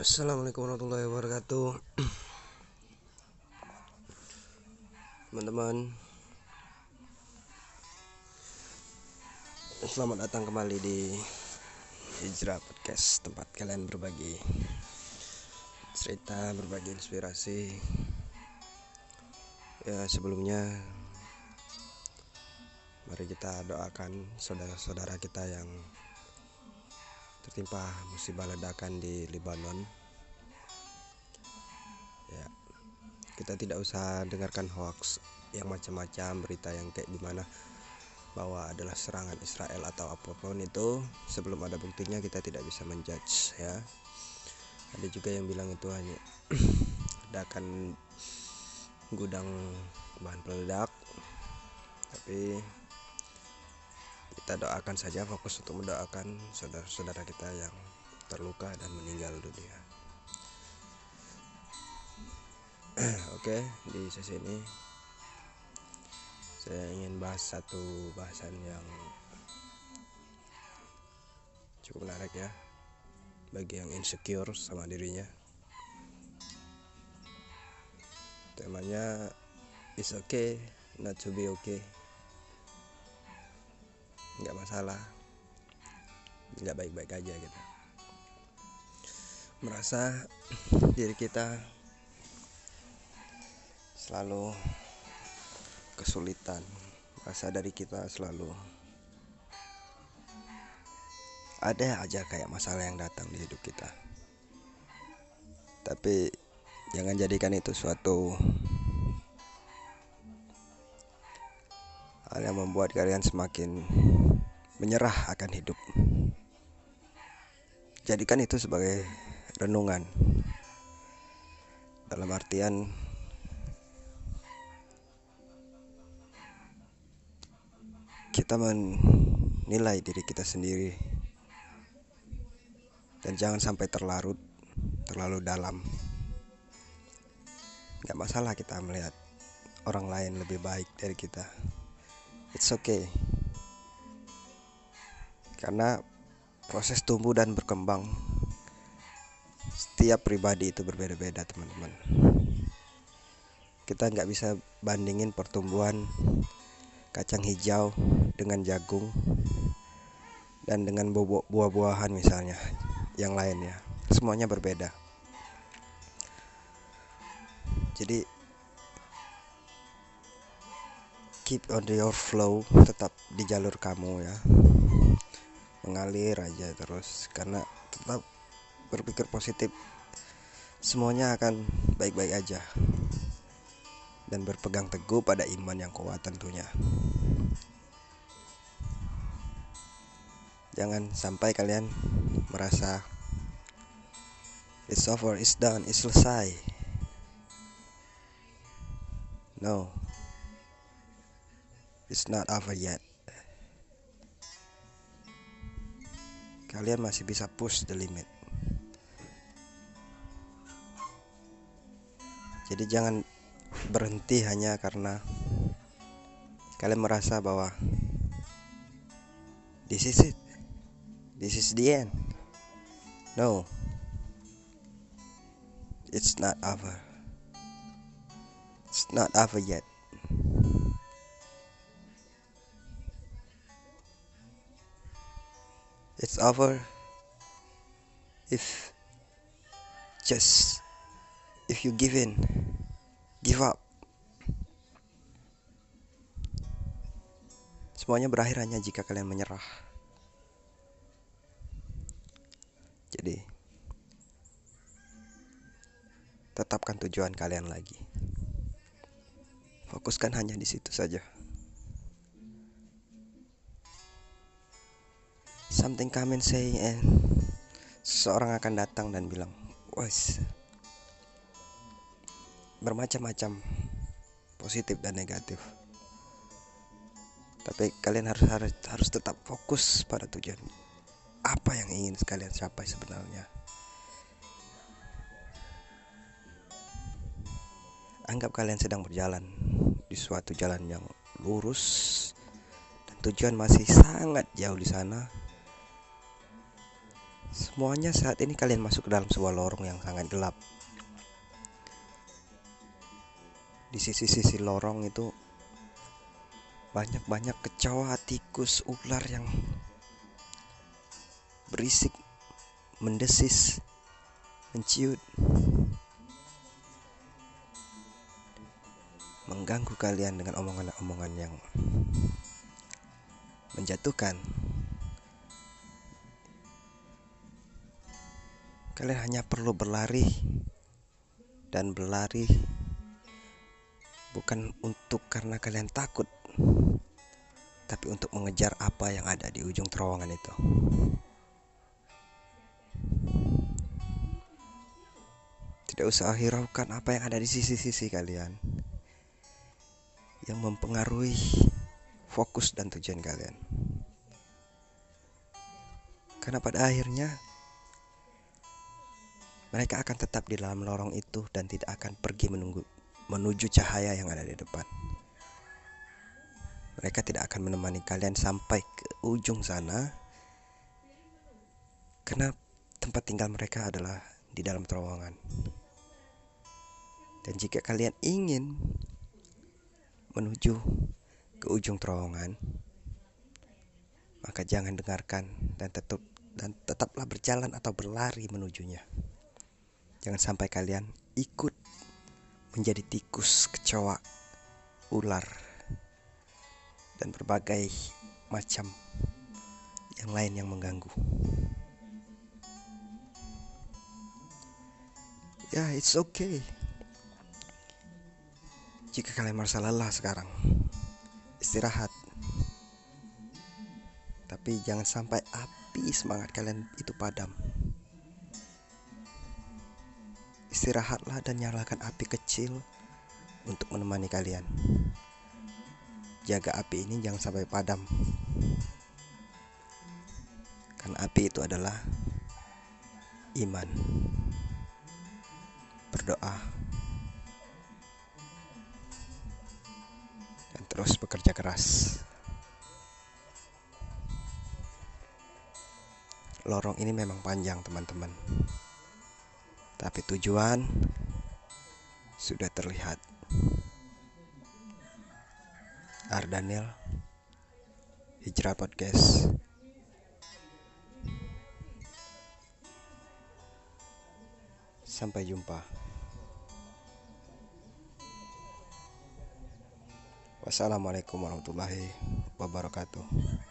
Assalamualaikum warahmatullahi wabarakatuh. Teman-teman. Selamat datang kembali di Hijrah Podcast Tempat kalian berbagi Cerita, berbagi inspirasi. Ya sebelumnya Mari kita doakan saudara-saudara kita yang tertimpa musibah ledakan di Lebanon. Ya, kita tidak usah dengarkan hoax yang macam-macam berita yang kayak gimana bahwa adalah serangan Israel atau apa pun itu sebelum ada buktinya kita tidak bisa menjudge ya. Ada juga yang bilang itu hanya ledakan gudang bahan peledak tapi kita doakan saja fokus untuk mendoakan saudara-saudara kita yang terluka dan meninggal dunia. Oke, di sesi ini saya ingin bahas satu bahasan yang cukup menarik ya bagi yang insecure sama dirinya. Temanya is okay not to be okay nggak masalah. Nggak baik-baik aja gitu. Merasa diri kita selalu kesulitan. Merasa dari kita selalu ada aja kayak masalah yang datang di hidup kita. Tapi jangan jadikan itu suatu hal yang membuat kalian semakin menyerah akan hidup. Jadikan itu sebagai renungan. Dalam artian kita menilai diri kita sendiri dan jangan sampai terlarut terlalu dalam. Gak masalah kita melihat orang lain lebih baik dari kita. It's okay karena proses tumbuh dan berkembang setiap pribadi itu berbeda-beda teman-teman. Kita nggak bisa bandingin pertumbuhan kacang hijau dengan jagung dan dengan buah-buahan misalnya yang lainnya semuanya berbeda. Jadi keep on your flow tetap di jalur kamu ya mengalir aja terus karena tetap berpikir positif. Semuanya akan baik-baik aja dan berpegang teguh pada iman yang kuat tentunya. Jangan sampai kalian merasa it's over it's done it's selesai. No. It's not over yet kalian masih bisa push the limit. Jadi jangan berhenti hanya karena kalian merasa bahwa this is it. This is the end. No. It's not over. It's not over yet. It's over if just if you give in give up. Semuanya berakhir hanya jika kalian menyerah. Jadi tetapkan tujuan kalian lagi. Fokuskan hanya di situ saja something come and say and seseorang akan datang dan bilang wes bermacam-macam positif dan negatif. Tapi kalian harus harus harus tetap fokus pada tujuan apa yang ingin kalian capai sebenarnya. Anggap kalian sedang berjalan di suatu jalan yang lurus dan tujuan masih sangat jauh di sana Semuanya saat ini kalian masuk ke dalam sebuah lorong yang sangat gelap. Di sisi-sisi lorong itu banyak-banyak kecoa, tikus, ular yang berisik, mendesis, menciut, mengganggu kalian dengan omongan-omongan yang menjatuhkan. Kalian hanya perlu berlari dan berlari bukan untuk karena kalian takut, tapi untuk mengejar apa yang ada di ujung terowongan itu. Tidak usah hiraukan apa yang ada di sisi-sisi kalian yang mempengaruhi fokus dan tujuan kalian. Karena pada akhirnya mereka akan tetap di dalam lorong itu dan tidak akan pergi menunggu menuju cahaya yang ada di depan. Mereka tidak akan menemani kalian sampai ke ujung sana karena tempat tinggal mereka adalah di dalam terowongan. Dan jika kalian ingin menuju ke ujung terowongan, maka jangan dengarkan dan tetap dan tetaplah berjalan atau berlari menujunya. Jangan sampai kalian ikut menjadi tikus, kecoa, ular, dan berbagai macam yang lain yang mengganggu. Ya, yeah, it's okay. Jika kalian merasa lelah sekarang, istirahat. Tapi jangan sampai api semangat kalian itu padam. Istirahatlah dan nyalakan api kecil untuk menemani kalian. Jaga api ini jangan sampai padam. Karena api itu adalah iman. Berdoa dan terus bekerja keras. Lorong ini memang panjang, teman-teman tapi tujuan sudah terlihat. Ardanil Hijrah Podcast. Sampai jumpa. Wassalamualaikum warahmatullahi wabarakatuh